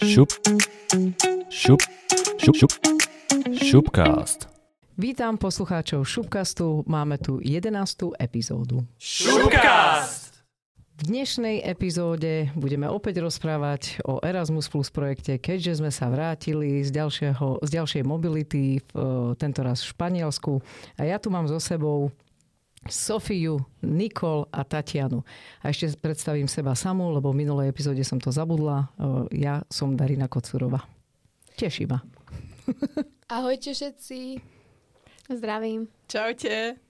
Šup, šup, šup, šup, šupcast. Vítam poslucháčov Šupkastu, máme tu 11. epizódu. Šupcast! V dnešnej epizóde budeme opäť rozprávať o Erasmus Plus projekte, keďže sme sa vrátili z, ďalšieho, z ďalšej mobility, v, e, tento raz v Španielsku. A ja tu mám so sebou Sofiu, Nikol a Tatianu. A ešte predstavím seba samú, lebo v minulej epizóde som to zabudla. Ja som Darina Kocurova. Teší ma. Ahojte všetci. Zdravím. Čaute.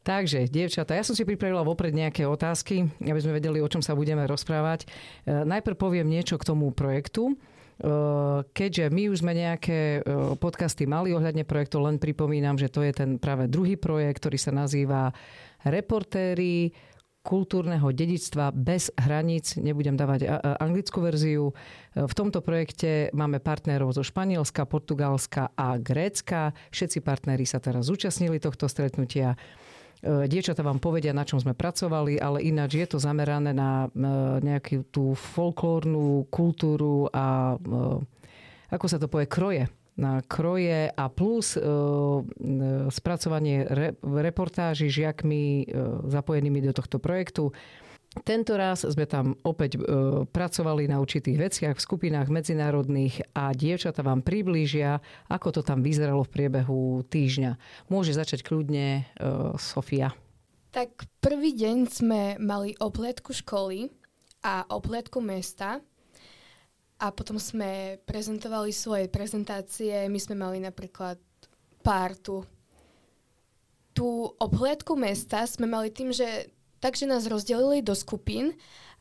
Takže, dievčatá, ja som si pripravila vopred nejaké otázky, aby sme vedeli, o čom sa budeme rozprávať. E, najprv poviem niečo k tomu projektu. Eh, keďže my už sme nejaké eh, podcasty mali ohľadne projektu, len pripomínam, že to je ten práve druhý projekt, ktorý sa nazýva Reportéry kultúrneho dedičstva bez hraníc. Nebudem dávať anglickú verziu. Eh, v tomto projekte máme partnerov zo Španielska, Portugalska a Grécka. Všetci partneri sa teraz zúčastnili tohto stretnutia. E, dievčatá vám povedia, na čom sme pracovali, ale ináč je to zamerané na e, nejakú tú folklórnu kultúru a e, ako sa to povie, kroje na kroje a plus e, spracovanie re, reportáží žiakmi e, zapojenými do tohto projektu. Tento raz sme tam opäť e, pracovali na určitých veciach v skupinách medzinárodných a dievčata vám priblížia, ako to tam vyzeralo v priebehu týždňa. Môže začať kľudne e, Sofia. Tak prvý deň sme mali opletku školy a opletku mesta a potom sme prezentovali svoje prezentácie. My sme mali napríklad pártu. Tú opletku mesta sme mali tým, že Takže nás rozdelili do skupín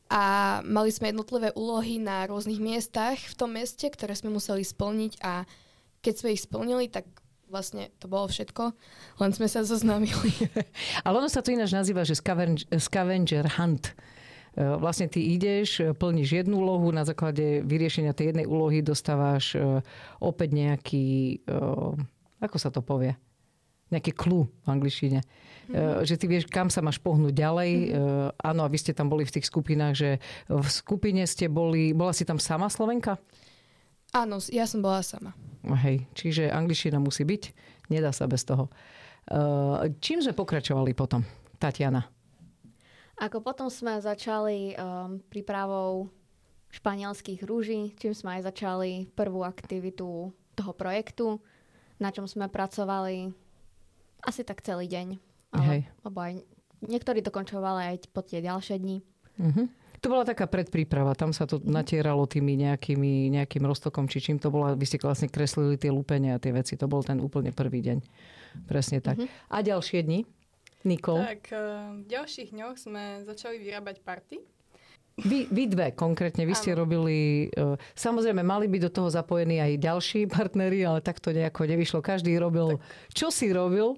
a mali sme jednotlivé úlohy na rôznych miestach v tom meste, ktoré sme museli splniť a keď sme ich splnili, tak vlastne to bolo všetko, len sme sa zoznámili. Ale ono sa to ináč nazýva, že scavenger, scavenger hunt. E, vlastne ty ideš, plníš jednu úlohu, na základe vyriešenia tej jednej úlohy dostávaš e, opäť nejaký, e, ako sa to povie? Nejaké clue v angličtine mm-hmm. že ty vieš, kam sa máš pohnúť ďalej. Mm-hmm. Áno, a vy ste tam boli v tých skupinách, že v skupine ste boli, bola si tam sama Slovenka? Áno, ja som bola sama. Hej, čiže angličtina musí byť, nedá sa bez toho. Eh, čím sme pokračovali potom, Tatiana? Ako potom sme začali um, prípravou španielských rúží, čím sme aj začali prvú aktivitu toho projektu, na čom sme pracovali asi tak celý deň. Ale, Lebo aj niektorí dokončovali aj po tie ďalšie dni. Uh-huh. To bola taká predpríprava, tam sa to natieralo tými nejakými, nejakým roztokom, či čím to bola, vy ste vlastne kreslili tie lúpenia a tie veci, to bol ten úplne prvý deň. Presne tak. Uh-huh. A ďalšie dni? Nikol? Tak, eh, v ďalších dňoch sme začali vyrábať party. Vy, vy dve konkrétne, vy ste robili, uh, samozrejme mali byť do toho zapojení aj ďalší partneri, ale tak to nejako nevyšlo. Každý robil, tak. čo si robil,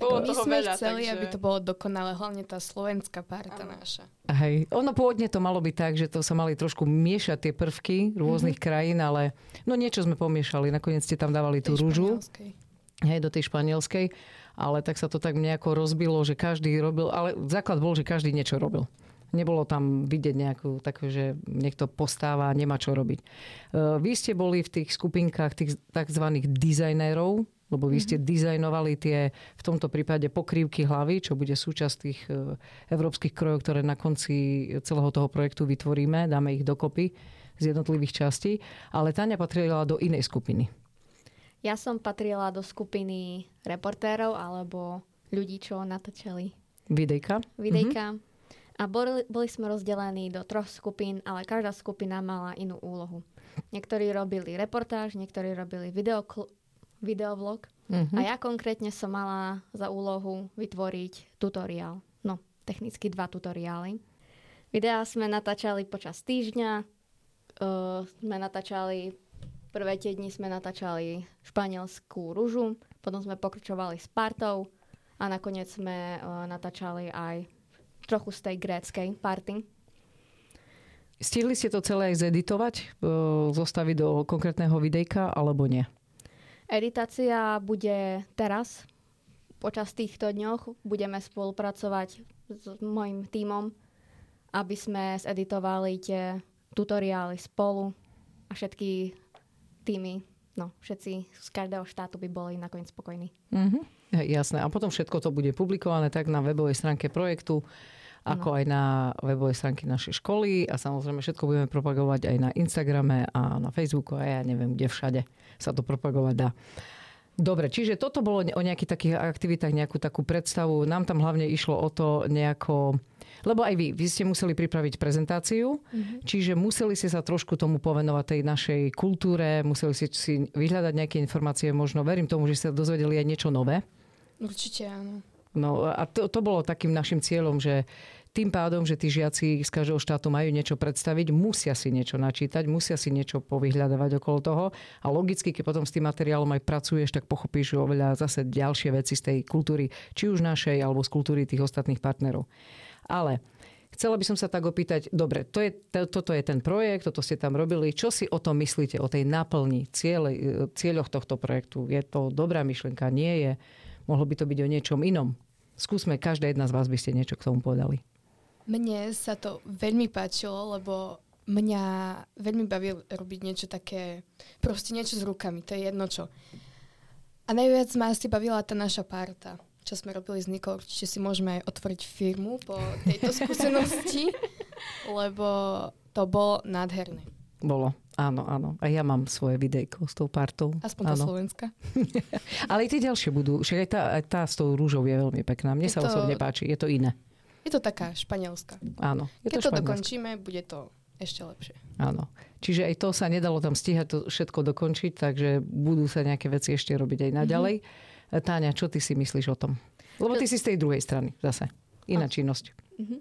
bolo my sme veľa, chceli, takže... aby to bolo dokonale, hlavne tá slovenská parta ano. naša. Hej, ono pôvodne to malo byť tak, že to sa mali trošku miešať tie prvky rôznych mm-hmm. krajín, ale no niečo sme pomiešali. Nakoniec ste tam dávali tú rúžu. Hej, do tej španielskej. Ale tak sa to tak nejako rozbilo, že každý robil, ale základ bol, že každý niečo robil. Nebolo tam vidieť nejakú takú, že niekto postáva, nemá čo robiť. E, vy ste boli v tých skupinkách tých tzv. dizajnérov, lebo vy ste mhm. dizajnovali tie, v tomto prípade pokrývky hlavy, čo bude súčasť tých e, európskych krojov, ktoré na konci celého toho projektu vytvoríme, dáme ich dokopy z jednotlivých častí. Ale Tania patrila do inej skupiny. Ja som patrila do skupiny reportérov alebo ľudí, čo natáčali. Videjka? Videjka. Mm-hmm. A boli, boli sme rozdelení do troch skupín, ale každá skupina mala inú úlohu. Niektorí robili reportáž, niektorí robili video, videovlog. Uh-huh. A ja konkrétne som mala za úlohu vytvoriť tutoriál. No, technicky dva tutoriály. Videá sme natáčali počas týždňa. Uh, sme natáčali, prvé tie dni sme natáčali španielskú rúžu, potom sme pokračovali s partou a nakoniec sme uh, natáčali aj trochu z tej gréckej party. Stihli ste to celé aj zeditovať, uh, zostaviť do konkrétneho videjka, alebo nie? Editácia bude teraz. Počas týchto dňoch budeme spolupracovať s mojim tímom, aby sme zeditovali tie tutoriály spolu a všetky týmy, no všetci z každého štátu by boli nakoniec spokojní. Mm-hmm. Jasné. A potom všetko to bude publikované tak na webovej stránke projektu, ako aj na webovej stránke našej školy a samozrejme všetko budeme propagovať aj na Instagrame a na Facebooku a ja neviem, kde všade sa to propagovať dá. Dobre, čiže toto bolo o nejakých takých aktivitách, nejakú takú predstavu. Nám tam hlavne išlo o to nejako... Lebo aj vy, vy ste museli pripraviť prezentáciu, mm-hmm. čiže museli ste sa trošku tomu povenovať tej našej kultúre, museli ste si vyhľadať nejaké informácie, možno verím tomu, že ste dozvedeli aj niečo nové. Určite áno. No a to, to bolo takým našim cieľom, že tým pádom, že tí žiaci z každého štátu majú niečo predstaviť, musia si niečo načítať, musia si niečo povyhľadávať okolo toho a logicky, keď potom s tým materiálom aj pracuješ, tak pochopíš oveľa zase ďalšie veci z tej kultúry, či už našej, alebo z kultúry tých ostatných partnerov. Ale Chcela by som sa tak opýtať, dobre, to je, to, toto je ten projekt, toto ste tam robili. Čo si o tom myslíte, o tej naplni, cieľe, cieľoch tohto projektu? Je to dobrá myšlienka? Nie je? Mohlo by to byť o niečom inom? Skúsme, každá jedna z vás by ste niečo k tomu povedali. Mne sa to veľmi páčilo, lebo mňa veľmi baví robiť niečo také, proste niečo s rukami, to je jedno čo. A najviac ma asi bavila tá naša parta, čo sme robili s Nikou. Určite si môžeme aj otvoriť firmu po tejto skúsenosti, lebo to bolo nádherné. Bolo, áno, áno. A ja mám svoje videjko s tou partou. Aspoň tá Slovenska. Ale aj tie ďalšie budú. Však aj tá, aj tá s tou rúžou je veľmi pekná. Mne je sa to... osobne páči. Je to iné. Je to taká španielská. Áno. Je Keď to, to dokončíme, bude to ešte lepšie. Áno. Čiže aj to sa nedalo tam stíhať to všetko dokončiť, takže budú sa nejaké veci ešte robiť aj naďalej. Mm-hmm. Táňa, čo ty si myslíš o tom? Lebo ty si z tej druhej strany zase. Iná A. činnosť. Mm-hmm.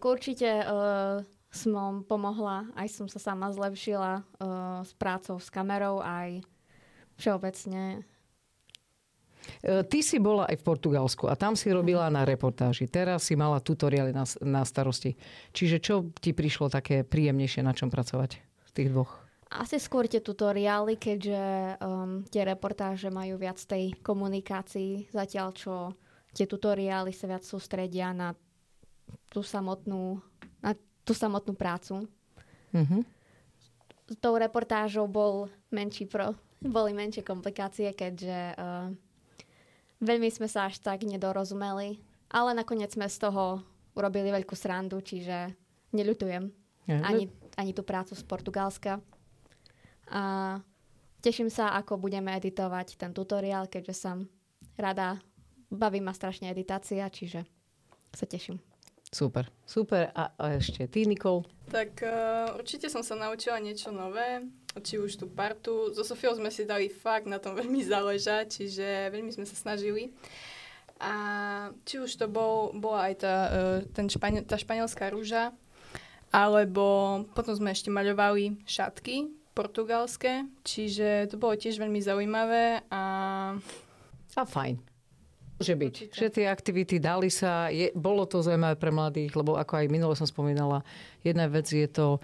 Ako určite uh, som pomohla, aj som sa sama zlepšila uh, s prácou s kamerou, aj všeobecne E, ty si bola aj v Portugalsku a tam si robila na reportáži. Teraz si mala tutoriály na, na starosti. Čiže čo ti prišlo také príjemnejšie na čom pracovať z tých dvoch? Asi skôr tie tutoriály, keďže um, tie reportáže majú viac tej komunikácii, zatiaľ čo tie tutoriály sa viac sústredia na tú samotnú, na tú samotnú prácu. Mm-hmm. S tou reportážou bol menší pro, boli menšie komplikácie, keďže uh, Veľmi sme sa až tak nedorozumeli, ale nakoniec sme z toho urobili veľkú srandu, čiže neľutujem ani, ani tú prácu z Portugalska. A teším sa, ako budeme editovať ten tutoriál, keďže som rada, baví ma strašne editácia, čiže sa teším. Super, super. A, a ešte ty, Nikol? Tak uh, určite som sa naučila niečo nové, či už tú partu. So Sofiou sme si dali fakt na tom veľmi záležať, čiže veľmi sme sa snažili. A či už to bol, bola aj tá, uh, ten španiel, tá španielská rúža, alebo potom sme ešte maľovali šatky portugalské, čiže to bolo tiež veľmi zaujímavé a... A fajn. Môže byť, Určite. tie aktivity dali sa, je, bolo to zaujímavé pre mladých, lebo ako aj minule som spomínala, jedna vec je to,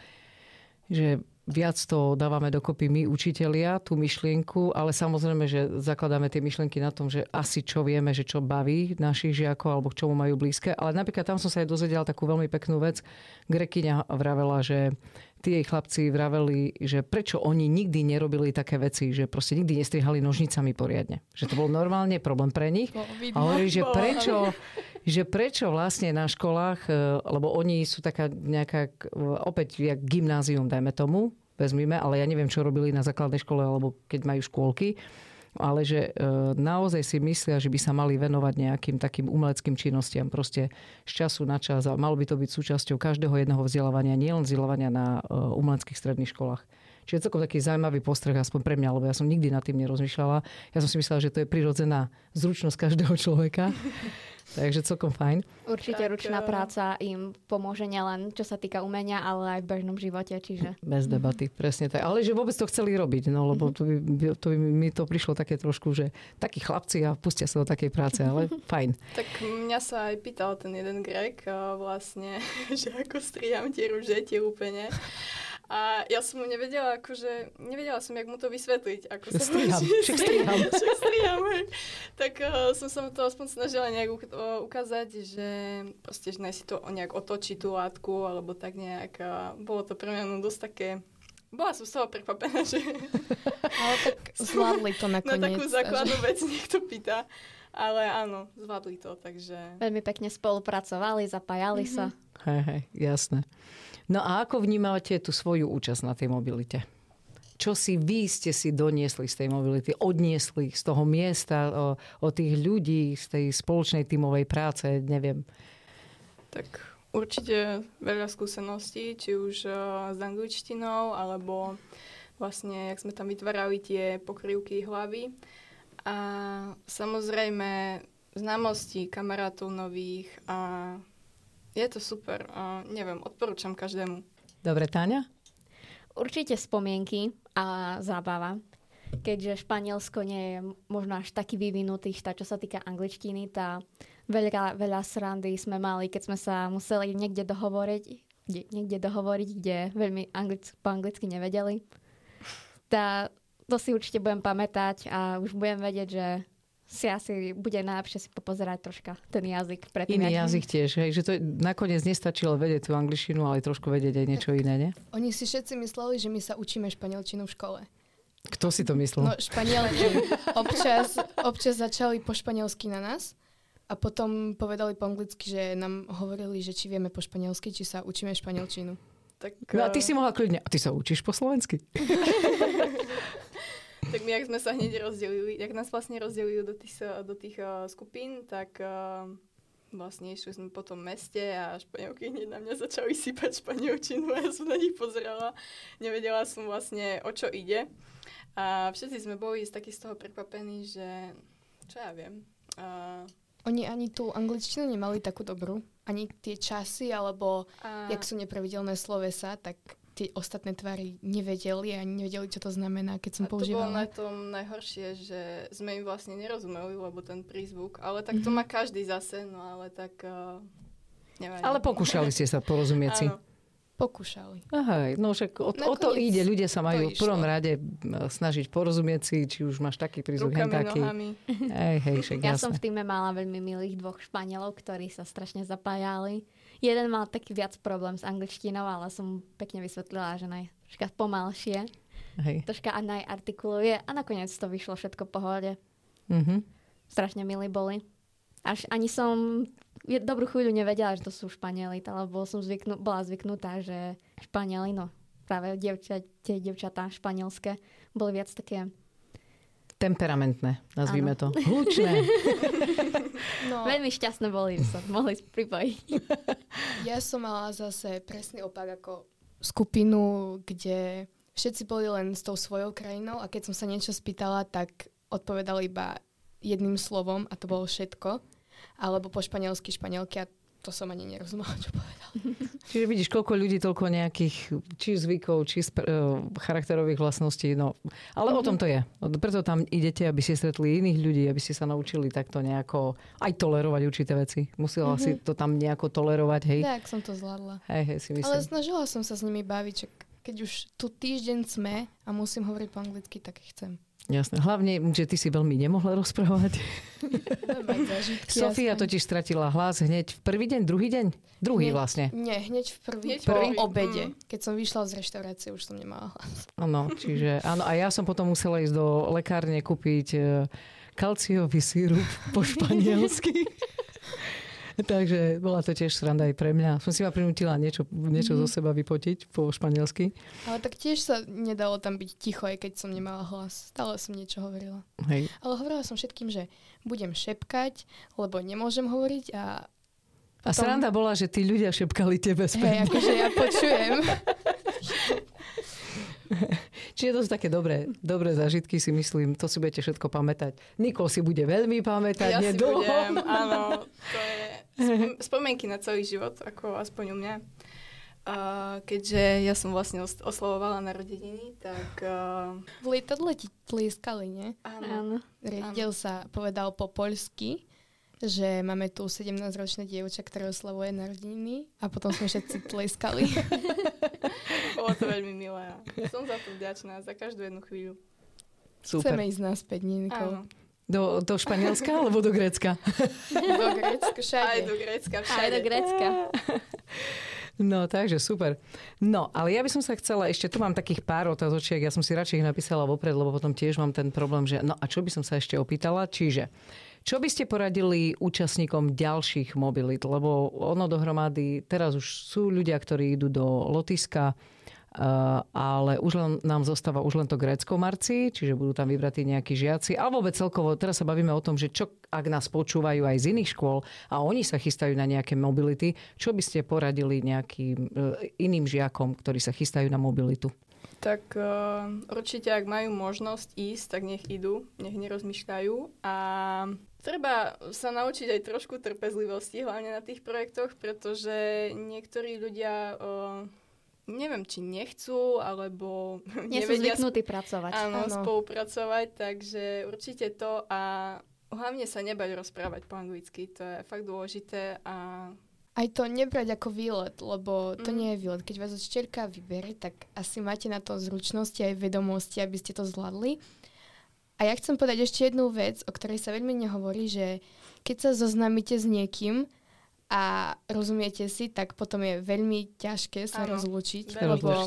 že viac to dávame dokopy my, učitelia, tú myšlienku, ale samozrejme, že zakladáme tie myšlienky na tom, že asi čo vieme, že čo baví našich žiakov alebo k čomu majú blízke. Ale napríklad tam som sa aj dozvedela takú veľmi peknú vec. Grekyňa vravela, že tí jej chlapci vraveli, že prečo oni nikdy nerobili také veci, že proste nikdy nestrihali nožnicami poriadne. Že to bol normálne problém pre nich. A hovorí, že prečo, že prečo vlastne na školách, e, lebo oni sú taká nejaká, opäť jak gymnázium, dajme tomu, vezmime, ale ja neviem, čo robili na základnej škole, alebo keď majú škôlky ale že e, naozaj si myslia, že by sa mali venovať nejakým takým umeleckým činnostiam proste z času na čas a malo by to byť súčasťou každého jedného vzdelávania, nielen vzdelávania na e, umeleckých stredných školách. Čiže celkom taký zaujímavý postreh, aspoň pre mňa, lebo ja som nikdy nad tým nerozmýšľala. Ja som si myslela, že to je prirodzená zručnosť každého človeka. Takže celkom fajn. Určite tak, ručná eh, práca im pomôže nielen čo sa týka umenia, ale aj v bežnom živote. Čiže... Bez debaty, presne tak. Ale že vôbec to chceli robiť, no lebo to by, to by mi to prišlo také trošku, že takí chlapci a pustia sa do takej práce, ale fajn. Tak mňa sa aj pýtal ten jeden Grek eh, vlastne, že ako striham tie rúže, tie úplne. A ja som mu nevedela, akože, nevedela som, jak mu to vysvetliť. Ako sa striham, však striham. striham, Tak uh, som sa mu to aspoň snažila nejak uh, ukázať, že proste, že si to nejak otočí tú látku, alebo tak nejak. Uh, bolo to pre mňa no dosť také bola som z toho prekvapená, že Ale tak zvládli to na nakoniec. takú základnú vec niekto pýta. Ale áno, zvládli to, takže... Veľmi pekne spolupracovali, zapájali Mhm. sa. Hej, hej, jasné. No a ako vnímate tú svoju účasť na tej mobilite? Čo si vy ste si doniesli z tej mobility, odniesli z toho miesta, o, o tých ľudí, z tej spoločnej tímovej práce, neviem. Tak určite veľa skúseností, či už uh, s angličtinou, alebo vlastne, jak sme tam vytvárali tie pokrývky hlavy. A samozrejme známosti kamarátov nových a je to super. A neviem, odporúčam každému. Dobre, Táňa? Určite spomienky a zábava. Keďže Španielsko nie je možno až taký vyvinutý štát, čo sa týka angličtiny, tá veľa, veľa srandy sme mali, keď sme sa museli niekde dohovoriť, kde, niekde dohovoriť, kde veľmi anglic, po anglicky nevedeli. Tá, to si určite budem pamätať a už budem vedieť, že si asi bude najlepšie si popozerať troška ten jazyk. Predtým, Iný jazyk tiež, hej, že to nakoniec nestačilo vedieť tú angličtinu, ale trošku vedieť aj niečo iné, ne? Oni si všetci mysleli, že my sa učíme španielčinu v škole. Kto si to myslel? No španielky občas, občas začali po španielsky na nás a potom povedali po anglicky, že nám hovorili, že či vieme po španielsky, či sa učíme španielčinu. Tak, No a ty eh, si mohla kľudne, a ty sa učíš po slovensky? Tak my, jak sme sa hneď rozdelili, jak nás vlastne rozdelili do tých, do tých uh, skupín, tak uh, vlastne išli sme po tom meste a španielky hneď na mňa začali sypať španielčinu a ja som na nich pozerala. Nevedela som vlastne, o čo ide. A všetci sme boli takí z toho prekvapení, že čo ja viem. Uh, Oni ani tú angličtinu nemali takú dobrú. Ani tie časy, alebo a, jak sú nepravidelné slovesa, tak tie ostatné tvary nevedeli a ani nevedeli, čo to znamená, keď som a to bolo používala. na tom najhoršie, že sme im vlastne nerozumeli, lebo ten prízvuk, ale tak to má každý zase, no ale tak uh, nevadí. Ale pokúšali ste sa porozumieť si. Pokúšali. Aha, no však o, o to ide. Ľudia sa majú v prvom rade m, snažiť porozumieť si, či už máš taký prízvuk, hen taký. nohami. Hej, hej, však Ja som jasné. v týme mala veľmi milých dvoch Španielov, ktorí sa strašne zapájali. Jeden mal taký viac problém s angličtinou, ale som pekne vysvetlila, že naj troška pomalšie, Hej. troška a najartikuluje a nakoniec to vyšlo všetko v pohode. Mhm. Strašne milí boli. Až ani som dobrú chvíľu nevedela, že to sú Španieli, lebo som zvyknú, bola zvyknutá, že Španieli, no práve dievča, tie dievčatá španielské, boli viac také Temperamentné, nazvime Áno. to. Hlučné. No, veľmi šťastné boli, sa mohli pripojiť. ja som mala zase presný opak ako skupinu, kde všetci boli len s tou svojou krajinou a keď som sa niečo spýtala, tak odpovedali iba jedným slovom a to bolo všetko. Alebo po španielsky španielky a to som ani nerozumela, čo povedal. Čiže vidíš, koľko ľudí, toľko nejakých či zvykov, či spr- eh, charakterových vlastností. No. Ale o tom to je. Preto tam idete, aby ste stretli iných ľudí, aby ste sa naučili takto nejako aj tolerovať určité veci. Musela si to tam nejako tolerovať, hej? Tak som to zvládla. Hej, hej, si Ale myslím. snažila som sa s nimi baviť, keď už tu týždeň sme a musím hovoriť po anglicky, tak chcem. Jasné. Hlavne, že ty si veľmi nemohla rozprávať. Sofia totiž stratila hlas hneď v prvý deň, druhý deň? Druhý Nie. vlastne. Nie, hneď v prvý, Hneď prvý po- obede. mm. Keď som vyšla z reštaurácie, už som nemala hlas. Áno, čiže áno. A ja som potom musela ísť do lekárne kúpiť e, kalciový sírup po španielsky. Takže bola to tiež sranda aj pre mňa. Som si ma prinútila niečo, niečo zo seba vypotiť po španielsky. Ale tak tiež sa nedalo tam byť ticho, aj keď som nemala hlas. Stále som niečo hovorila. Hej. Ale hovorila som všetkým, že budem šepkať, lebo nemôžem hovoriť a A sranda bola, že tí ľudia šepkali tebe hej, späť. akože ja počujem. Čiže to sú také dobré, dobré zážitky, si myslím. To si budete všetko pamätať. Nikol si bude veľmi pamätať. Ja nie si budem, áno. To je spom- spomienky na celý život, ako aspoň u mňa. A keďže ja som vlastne os- oslavovala narodeniny, tak uh, V lietadle ti tlieskali, nie? áno. Riaditeľ sa povedal po poľsky, že máme tu 17-ročné dievča, ktoré oslavuje narodeniny a potom sme všetci tlieskali. Bolo to veľmi milé. Som za to vďačná, za každú jednu chvíľu. Super. Chceme ísť naspäť, nie Áno. Do, do Španielska alebo do Grécka? Do Grécka, Aj všade. do Grécka, Aj všade. do Grécka. No, takže super. No, ale ja by som sa chcela, ešte tu mám takých pár otázočiek, ja som si radšej ich napísala vopred, lebo potom tiež mám ten problém, že no a čo by som sa ešte opýtala, čiže čo by ste poradili účastníkom ďalších mobilít? Lebo ono dohromady, teraz už sú ľudia, ktorí idú do lotiska, ale už len, nám zostáva už len to Grécko marci, čiže budú tam vybratí nejakí žiaci. A vôbec celkovo, teraz sa bavíme o tom, že čo ak nás počúvajú aj z iných škôl a oni sa chystajú na nejaké mobility, čo by ste poradili nejakým eh, iným žiakom, ktorí sa chystajú na mobilitu? Tak uh, určite, ak majú možnosť ísť, tak nech idú, nech nerozmýšľajú a treba sa naučiť aj trošku trpezlivosti, hlavne na tých projektoch, pretože niektorí ľudia neviem, či nechcú, alebo Nie nevedia... sú zvyknutí pracovať. Áno, áno, spolupracovať, takže určite to a hlavne sa nebať rozprávať po anglicky, to je fakt dôležité a aj to nebrať ako výlet, lebo to mm. nie je výlet. Keď vás odštierka vybere, tak asi máte na to zručnosti aj vedomosti, aby ste to zvládli. A ja chcem povedať ešte jednu vec, o ktorej sa veľmi nehovorí, že keď sa zoznámite s niekým, a rozumiete si, tak potom je veľmi ťažké sa ano, rozlúčiť, lebo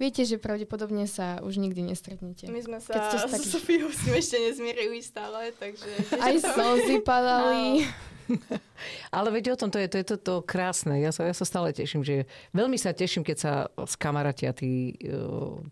viete, že pravdepodobne sa už nikdy nestretnete. My sme sa s taký... Sofiou s ešte nezmierili stále, takže... Aj slzy padali. Ale viete o tom, to je to, je to, to krásne. Ja sa, ja sa stále teším, že veľmi sa teším, keď sa skamarátia tí,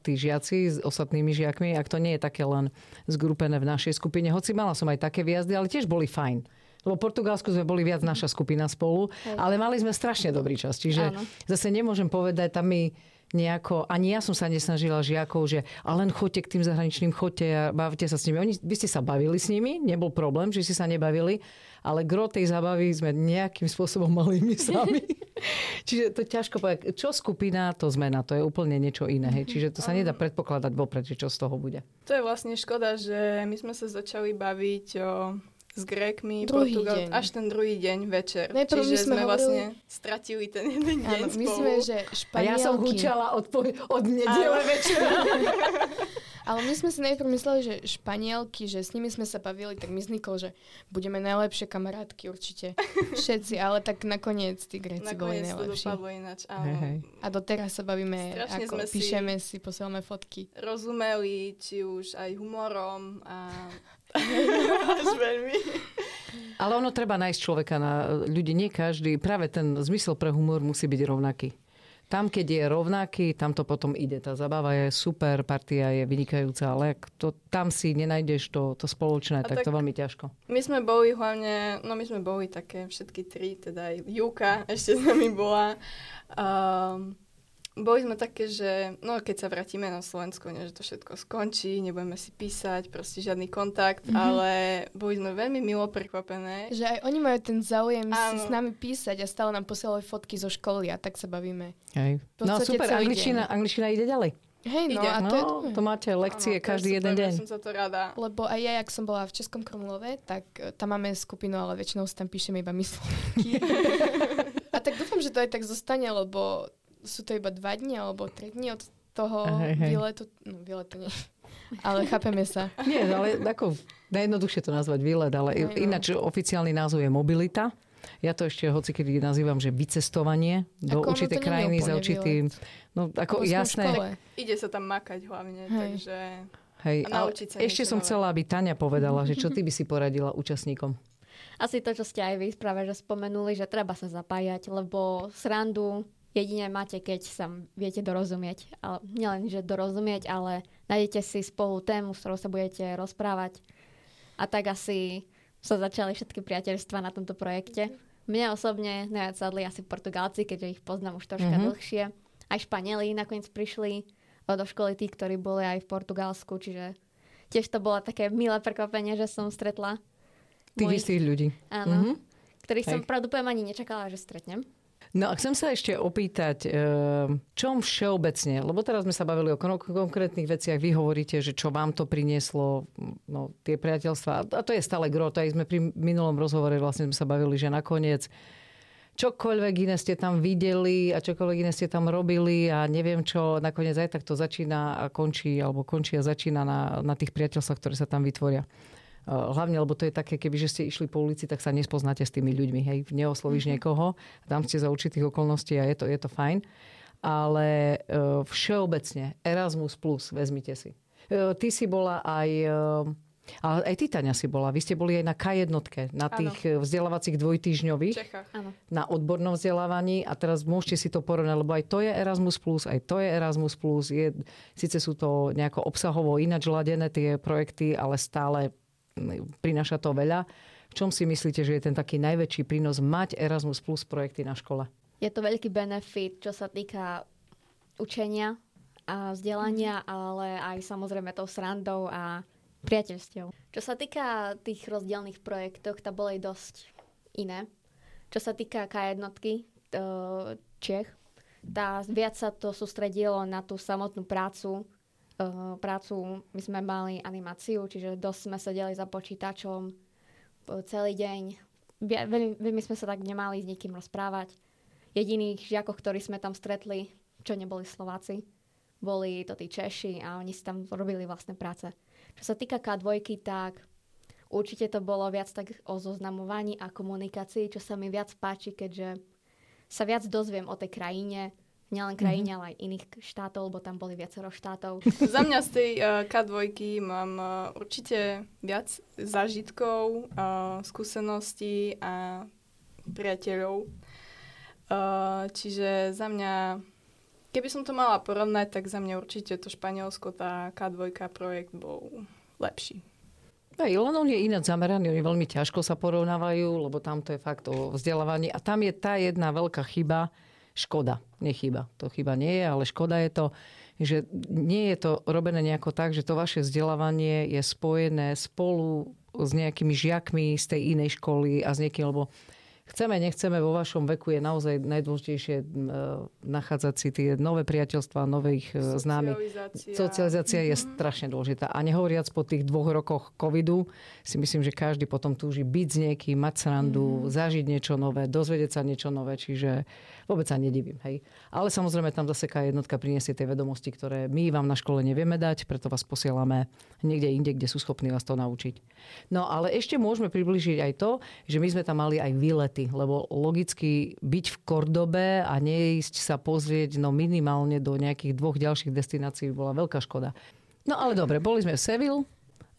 tí žiaci s ostatnými žiakmi, ak to nie je také len zgrupené v našej skupine. Hoci mala som aj také výjazdy, ale tiež boli fajn. Lebo Portugalsku sme boli viac naša skupina spolu, Hej. ale mali sme strašne dobrý čas. Čiže Áno. zase nemôžem povedať, tam mi nejako, ani ja som sa nesnažila žiakov, že a len chodte k tým zahraničným, chodte a bavte sa s nimi. Oni, vy ste sa bavili s nimi, nebol problém, že si sa nebavili, ale gro tej zábavy sme nejakým spôsobom mali my sami. Čiže to ťažko povedať. Čo skupina, to zmena, to je úplne niečo iné. Hej. Čiže to sa nedá predpokladať vopred, že čo z toho bude. To je vlastne škoda, že my sme sa začali baviť o s Grékmi, druhý Portugal, deň. až ten druhý deň večer. Najprv Čiže sme, sme hovorili... vlastne stratili ten jeden deň Áno, my sme, že španielky... A ja som hučala od, po... od nedele večera. Ale my sme si najprv mysleli, že Španielky, že s nimi sme sa bavili, tak my že budeme najlepšie kamarátky určite. Všetci, ale tak nakoniec tí Gréci boli najlepší. to ináč, áno. Hey, hey. A doteraz sa bavíme, Strašne ako sme píšeme si, posielame fotky. Rozumeli, či už aj humorom a Až veľmi. Ale ono treba nájsť človeka na ľudí. Nie každý, práve ten zmysel pre humor musí byť rovnaký. Tam, keď je rovnaký, tam to potom ide. Tá zabava je super, partia je vynikajúca, ale to, tam si nenájdeš to, to spoločné, tak, tak to veľmi ťažko. My sme boli hlavne, no my sme boli také všetky tri, teda aj Juka ešte s nami bola. Um, boli sme také, že no keď sa vrátime na Slovensko, nie, že to všetko skončí, nebudeme si písať, proste žiadny kontakt, mm-hmm. ale boli sme veľmi milo prekvapené. Že aj oni majú ten záujem Áno. si s nami písať a stále nám posielali fotky zo školy a tak sa bavíme. Hej. No super, angličtina, angličtina ide ďalej. Hej, no, Ide. a to, no, je to máte lekcie ano, každý jeden deň. som sa to rada. Lebo aj ja, jak som bola v Českom Krumlove, tak e, tam máme skupinu, ale väčšinou si tam píšeme iba my A tak dúfam, že to aj tak zostane, lebo sú to iba dva dni alebo tri dni od toho hej, hej. výletu. No, výletu nie. Ale chápeme sa. Nie, ale ako najjednoduchšie to nazvať výlet, ale no. ináč oficiálny názov je mobilita. Ja to ešte hoci kedy nazývam, že vycestovanie do ako určitej krajiny za určitým... No ako jasné. Ide sa tam makať hlavne, Hej. takže... Hej, ale ešte som nové. chcela, aby Tania povedala, že čo ty by si poradila účastníkom? Asi to, čo ste aj vy práve že spomenuli, že treba sa zapájať, lebo srandu jedine máte, keď sa viete dorozumieť. Ale nielen, že dorozumieť, ale nájdete si spolu tému, s ktorou sa budete rozprávať. A tak asi sa začali všetky priateľstva na tomto projekte. Mne osobne najviac sadli asi Portugálci, keďže ich poznám už troška mm-hmm. dlhšie. Aj Španieli nakoniec prišli do školy tí, ktorí boli aj v Portugalsku, čiže tiež to bolo také milé prekvapenie, že som stretla tých istých ľudí. Áno. Mm-hmm. Ktorých Hej. som pravdu ani nečakala, že stretnem. No a chcem sa ešte opýtať, eh, čom všeobecne, lebo teraz sme sa bavili o konkrétnych veciach, vy hovoríte, že čo vám to prinieslo, no, tie priateľstva, a to je stále gro, aj sme pri minulom rozhovore vlastne sme sa bavili, že nakoniec čokoľvek iné ste tam videli a čokoľvek iné ste tam robili a neviem čo, nakoniec aj tak to začína a končí, alebo končí a začína na, na tých priateľstvách, ktoré sa tam vytvoria. Hlavne, lebo to je také, keby že ste išli po ulici, tak sa nespoznáte s tými ľuďmi. Hej, neoslovíš mm-hmm. niekoho, tam ste za určitých okolností a je to, je to fajn. Ale všeobecne Erasmus+, plus, vezmite si. Ty si bola aj ale aj ty, Tania, si bola. Vy ste boli aj na K1, na tých ano. Eh, vzdelávacích dvojtýžňových. Na odbornom vzdelávaní. A teraz môžete si to porovnať, lebo aj to je Erasmus+, aj to je Erasmus+. Je, síce sú to nejako obsahovo ináč ladené tie projekty, ale stále prináša to veľa. V čom si myslíte, že je ten taký najväčší prínos mať Erasmus Plus projekty na škole? Je to veľký benefit, čo sa týka učenia a vzdelania, ale aj samozrejme tou srandou a priateľstiev. Čo sa týka tých rozdielných projektov, to boli dosť iné. Čo sa týka K1 Čech, tá, viac sa to sústredilo na tú samotnú prácu. Uh, prácu, my sme mali animáciu, čiže dosť sme sedeli za počítačom celý deň. Veľmi, veľmi sme sa tak nemali s nikým rozprávať. Jediných žiakov, ktorí sme tam stretli, čo neboli Slováci, boli to tí Češi a oni si tam robili vlastné práce. Čo sa týka K2, tak určite to bolo viac tak o zoznamovaní a komunikácii, čo sa mi viac páči, keďže sa viac dozviem o tej krajine, nielen krajine, mm-hmm. ale aj iných štátov, lebo tam boli viacero štátov. Za mňa z tej uh, K2 mám uh, určite viac zážitkov, uh, skúseností a priateľov. Uh, čiže za mňa Keby som to mala porovnať, tak za mňa určite to Španielsko, tá K2 projekt bol lepší. Aj, len on je ináč zameraný, oni veľmi ťažko sa porovnávajú, lebo tam to je fakt o vzdelávaní. A tam je tá jedna veľká chyba, škoda, nechyba. To chyba nie je, ale škoda je to, že nie je to robené nejako tak, že to vaše vzdelávanie je spojené spolu s nejakými žiakmi z tej inej školy a s niekým, lebo chceme, nechceme, vo vašom veku je naozaj najdôležitejšie e, nachádzať si tie nové priateľstva, nových e, známych. Socializácia. Je mhm. strašne dôležitá. A nehovoriac po tých dvoch rokoch covidu, si myslím, že každý potom túži byť s niekým, mať srandu, mm-hmm. zažiť niečo nové, dozvedieť sa niečo nové, čiže vôbec sa nedivím. Hej. Ale samozrejme tam zase jednotka priniesie tie vedomosti, ktoré my vám na škole nevieme dať, preto vás posielame niekde inde, kde sú schopní vás to naučiť. No ale ešte môžeme približiť aj to, že my sme tam mali aj výlety, lebo logicky byť v Kordobe a neísť sa pozrieť no minimálne do nejakých dvoch ďalších destinácií bola veľká škoda. No ale dobre, boli sme v Seville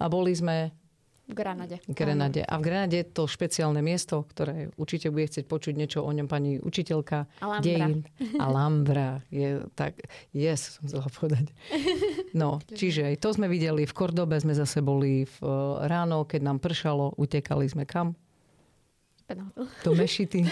a boli sme v Granade. Granade. A v Granade je to špeciálne miesto, ktoré určite bude chcieť počuť niečo o ňom pani učiteľka. Alhambra. Dejín. Alhambra. Je tak, yes, som chcela povedať. No, čiže aj to sme videli. V Kordobe sme zase boli v, eh, ráno, keď nám pršalo, utekali sme kam? Do Mešity.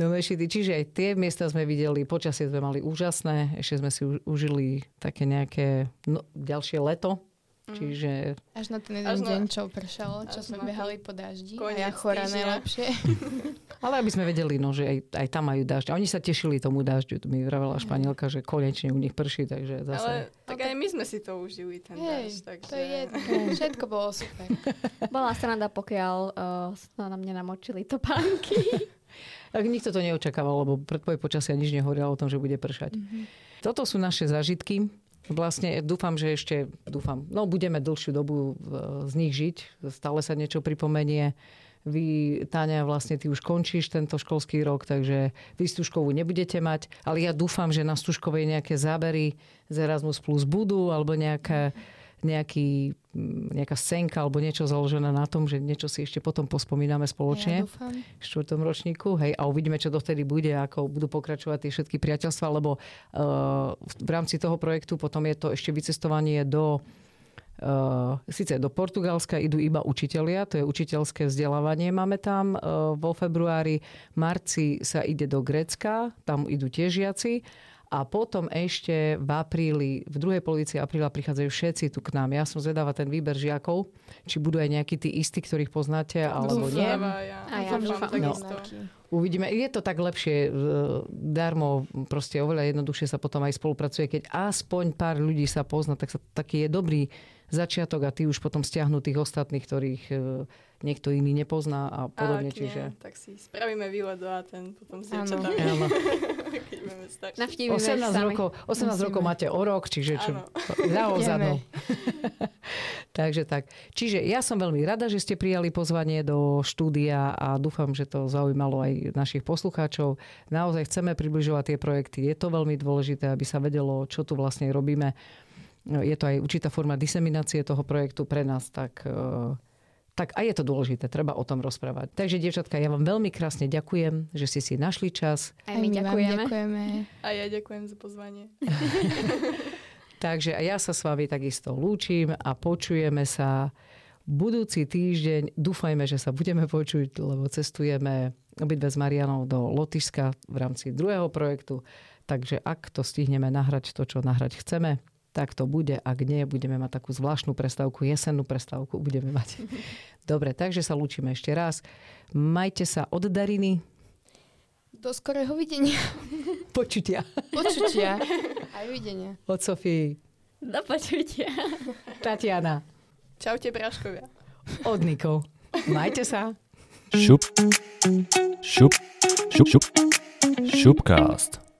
Do Mešity. Čiže aj tie miesta sme videli, počasie sme mali úžasné, ešte sme si užili také nejaké no, ďalšie leto, Mm. Čiže... Až na ten jeden deň, čo pršalo, čo sme behali po daždi. A ja chora najlepšie. Ale aby sme vedeli, no, že aj, aj tam majú dažď. A oni sa tešili tomu dažďu. Mi vravela mm. Španielka, že konečne u nich prší, takže zase... Ale tak aj my sme si to užili, ten Hej, dažď. Takže... To je. Všetko bolo super. Bola strana, pokiaľ uh, na mňa namočili topánky. tak nikto to neočakával, lebo predpoveď počasia nič nehovorilo o tom, že bude pršať. Mm-hmm. Toto sú naše zážitky vlastne dúfam, že ešte, dúfam, no budeme dlhšiu dobu z nich žiť, stále sa niečo pripomenie. Vy, Táňa, vlastne ty už končíš tento školský rok, takže vy Stužkovú nebudete mať, ale ja dúfam, že na Stužkovej nejaké zábery z Erasmus Plus budú, alebo nejaké nejaký, nejaká senka alebo niečo založené na tom, že niečo si ešte potom pospomíname spoločne ja dúfam. v štvrtom ročníku. Hej, a uvidíme, čo dovtedy bude, ako budú pokračovať tie všetky priateľstva, lebo uh, v rámci toho projektu potom je to ešte vycestovanie do Uh, Sice do Portugalska idú iba učitelia, to je učiteľské vzdelávanie máme tam uh, vo februári. marci sa ide do Grécka, tam idú tiež žiaci a potom ešte v apríli, v druhej polovici apríla prichádzajú všetci tu k nám. Ja som zvedáva ten výber žiakov, či budú aj nejakí tí istí, ktorých poznáte, alebo nie. Ja. A ja dúfam, no. Uvidíme. Je to tak lepšie, e, darmo, proste oveľa jednoduchšie sa potom aj spolupracuje. Keď aspoň pár ľudí sa pozná, tak sa, taký je dobrý začiatok a ty už potom stiahnu tých ostatných, ktorých e, niekto iný nepozná a podobne. A čiže... Nie, tak si spravíme výlet do Aten, potom si Áno. Navštívime 18 sami. rokov, 18 Musíme. rokov máte o rok, čiže čo? Ideme. Takže tak. Čiže ja som veľmi rada, že ste prijali pozvanie do štúdia a dúfam, že to zaujímalo aj našich poslucháčov. Naozaj chceme približovať tie projekty. Je to veľmi dôležité, aby sa vedelo, čo tu vlastne robíme. Je to aj určitá forma diseminácie toho projektu pre nás, tak eh, tak aj je to dôležité, treba o tom rozprávať. Takže, dievčatka, ja vám veľmi krásne ďakujem, že ste si našli čas. Aj my vám ďakujeme. ďakujeme. A ja ďakujem za pozvanie. Takže aj ja sa s vami takisto lúčim a počujeme sa budúci týždeň. Dúfajme, že sa budeme počuť, lebo cestujeme obidve s Marianou do Lotyšska v rámci druhého projektu. Takže ak to stihneme nahrať to, čo nahrať chceme, tak to bude. Ak nie, budeme mať takú zvláštnu prestávku, jesennú prestávku budeme mať. Dobre, takže sa lúčime ešte raz. Majte sa od Dariny. Do skorého videnia. Počutia. Počutia. Aj videnia. Od Sofii. Do počutia. Tatiana. Čaute, bráškovia. Od Nikov. Majte sa. Šup. Šup. Šup, šup. Šupcast.